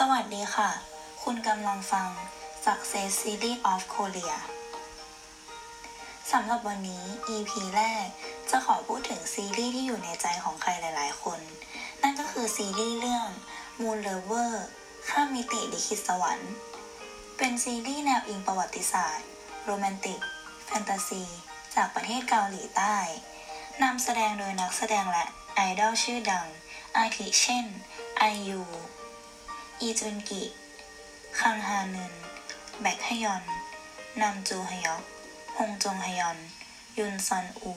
สวัสดีค่ะ คุณกำลังฟัง Success Series of Korea สำหรับวันนี้ EP แรกจะขอพูดถึงซีรีส์ที่อยู่ในใจของใครหลาย ๆ คน นั่นก็คือซีรีส์เรื่อง Moon Lover ข้ามมิติลิขิตสวรรค์ เป็นซีรีส์แนวอิงประวัติศาสตร์ โรแมนติก แฟนตาซี จากประเทศเกาหลีใต้นำแสดงโดยนักแสดงและไอดอลชื่อดัง อาทิเช่นไอีจุนกิ คังฮานึน แบ็คฮยอน นำจูฮยอกฮงจงฮยอน ยุนซอนอู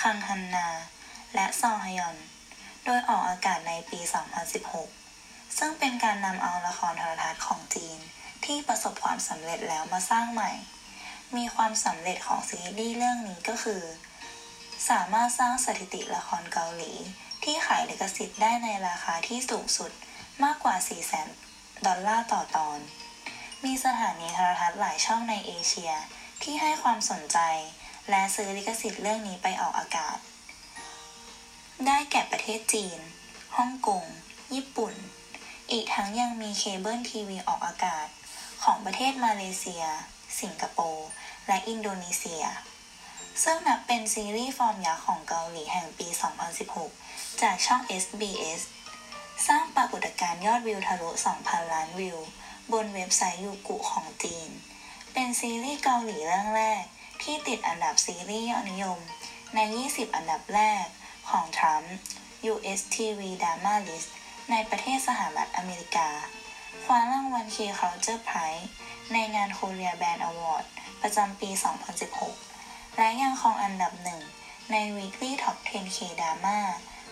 คังฮันนา และซอฮยอน โดยออกอากาศในปี 2016 ซึ่งเป็นการนำเอาละครโทรทัศน์ของจีน ที่ประสบความสำเร็จแล้วมาสร้างใหม่ มีความสำเร็จของซีรีส์เรื่องนี้ก็คือ สามารถสร้างสถิติละครเกาหลี ที่ขายลิขสิทธิ์ได้ในราคาที่สูงสุด มากกว่า 400,000 ดอลลาร์ต่อตอน มีสถานีโทรทัศน์หลายช่องในเอเชียที่ให้ความสนใจ และซื้อลิขสิทธิ์เรื่องนี้ไปออกอากาศ ได้แก่ประเทศจีน ฮ่องกง ญี่ปุ่น อีกทั้งยังมีเคเบิลทีวีออกอากาศ ของประเทศมาเลเซีย สิงคโปร์ และอินโดนีเซีย ซึ่งนับเป็นซีรีส์ฟอร์มยักษ์ของเกาหลีแห่งปี 2016 จากช่อง SBS สร้างปรากฏการณ์ยอดวิวทะลุ 2,000 ล้านวิว บนเว็บไซต์ Youku ของจีน เป็นซีรีส์เกาหลีเรื่องแรก ที่ติดอันดับซีรีส์ยอดนิยม ใน 20 อันดับแรกของทรัมป์ US TV Drama List ในประเทศสหรัฐอเมริกา คว้ารางวัล Key Culture Prize ในงาน Korea Band Award ประจำปี 2016 และยังครองอันดับหนึ่งใน Weekly Top 10K Drama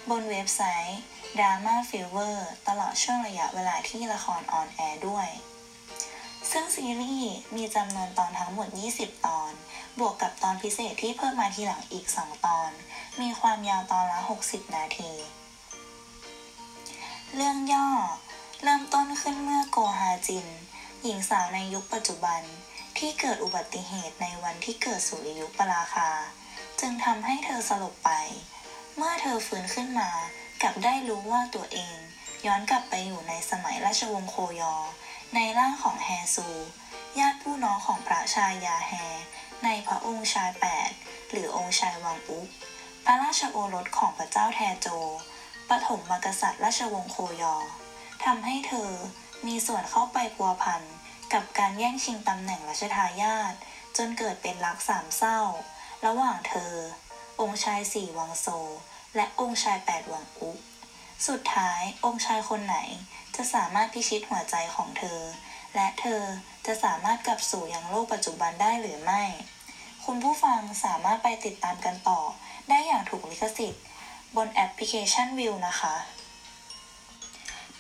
บนเว็บไซต์ Drama Fever ตลอดช่วงระยะเวลาที่ละครออนแอร์ด้วย ซึ่งซีรีส์มีจำนวนตอนทั้งหมด 20 ตอน บวกกับตอนพิเศษที่เพิ่มมาทีหลังอีก 2 ตอน มีความยาวตอนละ 60 นาที เรื่องย่อ เริ่มต้นขึ้นเมื่อโกฮาจิน หญิงสาวในยุคปัจจุบันที่เกิดอุบัติเหตุในวันที่เกิดสุริยุปราคา จึงทำให้เธอสลบไป เมื่อเธอฟื้นขึ้นมา กลับได้รู้ว่าตัวเอง ย้อนกลับไปอยู่ในสมัยราชวงศ์โคยอ ในร่างของแฮซู ญาติผู้น้องของพระชายาแฮ ในพระองค์ชายแปดหรือองค์ชายวังอุกพระราชโอรสของพระเจ้าแทโจ ปฐมมกษัตริย์ราชวงศ์โคยอทำให้เธอมีส่วนเข้าไปพัวพันกับการแย่งชิงตำแหน่งรัชทายาทจนเกิดเป็นรักสามเศร้า ระหว่างเธอ องค์ชายสี่วังโซ และองค์ชายแปดวังอุกสุดท้ายองค์ชายคนไหนจะสามารถพิชิตหัวใจของเธอ และเธอจะสามารถกลับสู่ยังโลกปัจจุบันได้หรือไม่ คุณผู้ฟังสามารถไปติดตามกันต่อ ได้อย่างถูกลิขสิทธิ์ บนแอปพลิเคชันวิวนะคะ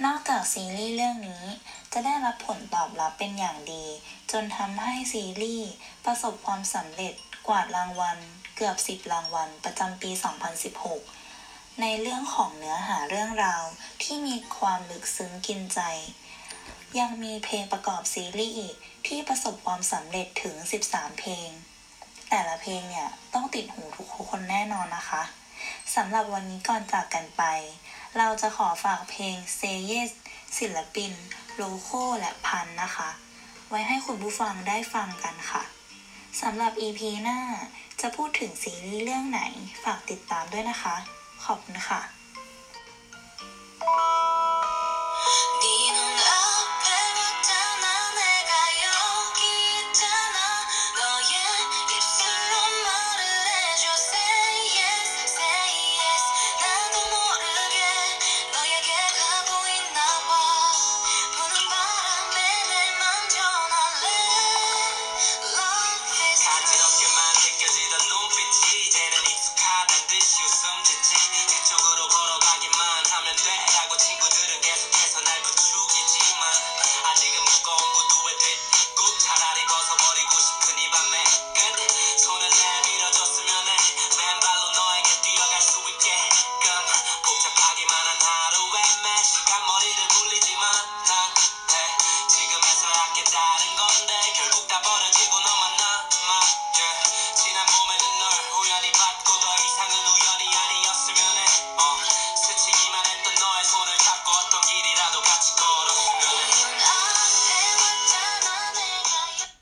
นอกจากซีรีส์เรื่องนี้จะได้รับผลตอบรับเป็นอย่างดี จนทำให้ซีรีส์ประสบความสำเร็จ วาดรางวัลเกือบ 10 รางวัลประจำปี 2016 ในเรื่องของเนื้อหาเรื่องราวที่มีความลึกซึ้งกินใจ ยังมีเพลงประกอบซีรีส์ที่ประสบความสำเร็จถึง 13 เพลง แต่ละเพลงเนี่ยต้องติดหูทุกคนแน่นอนนะคะสำหรับวันนี้ก่อนจากกันไป เราจะขอฝากเพลง Say Yes ศิลปิน โลโคและพันนะคะ ไว้ให้คุณผู้ฟังได้ฟังกันค่ะ สำหรับ EP หน้าจะพูดถึงซีรีส์เรื่องไหน ฝากติดตามด้วยนะคะ ขอบคุณค่ะ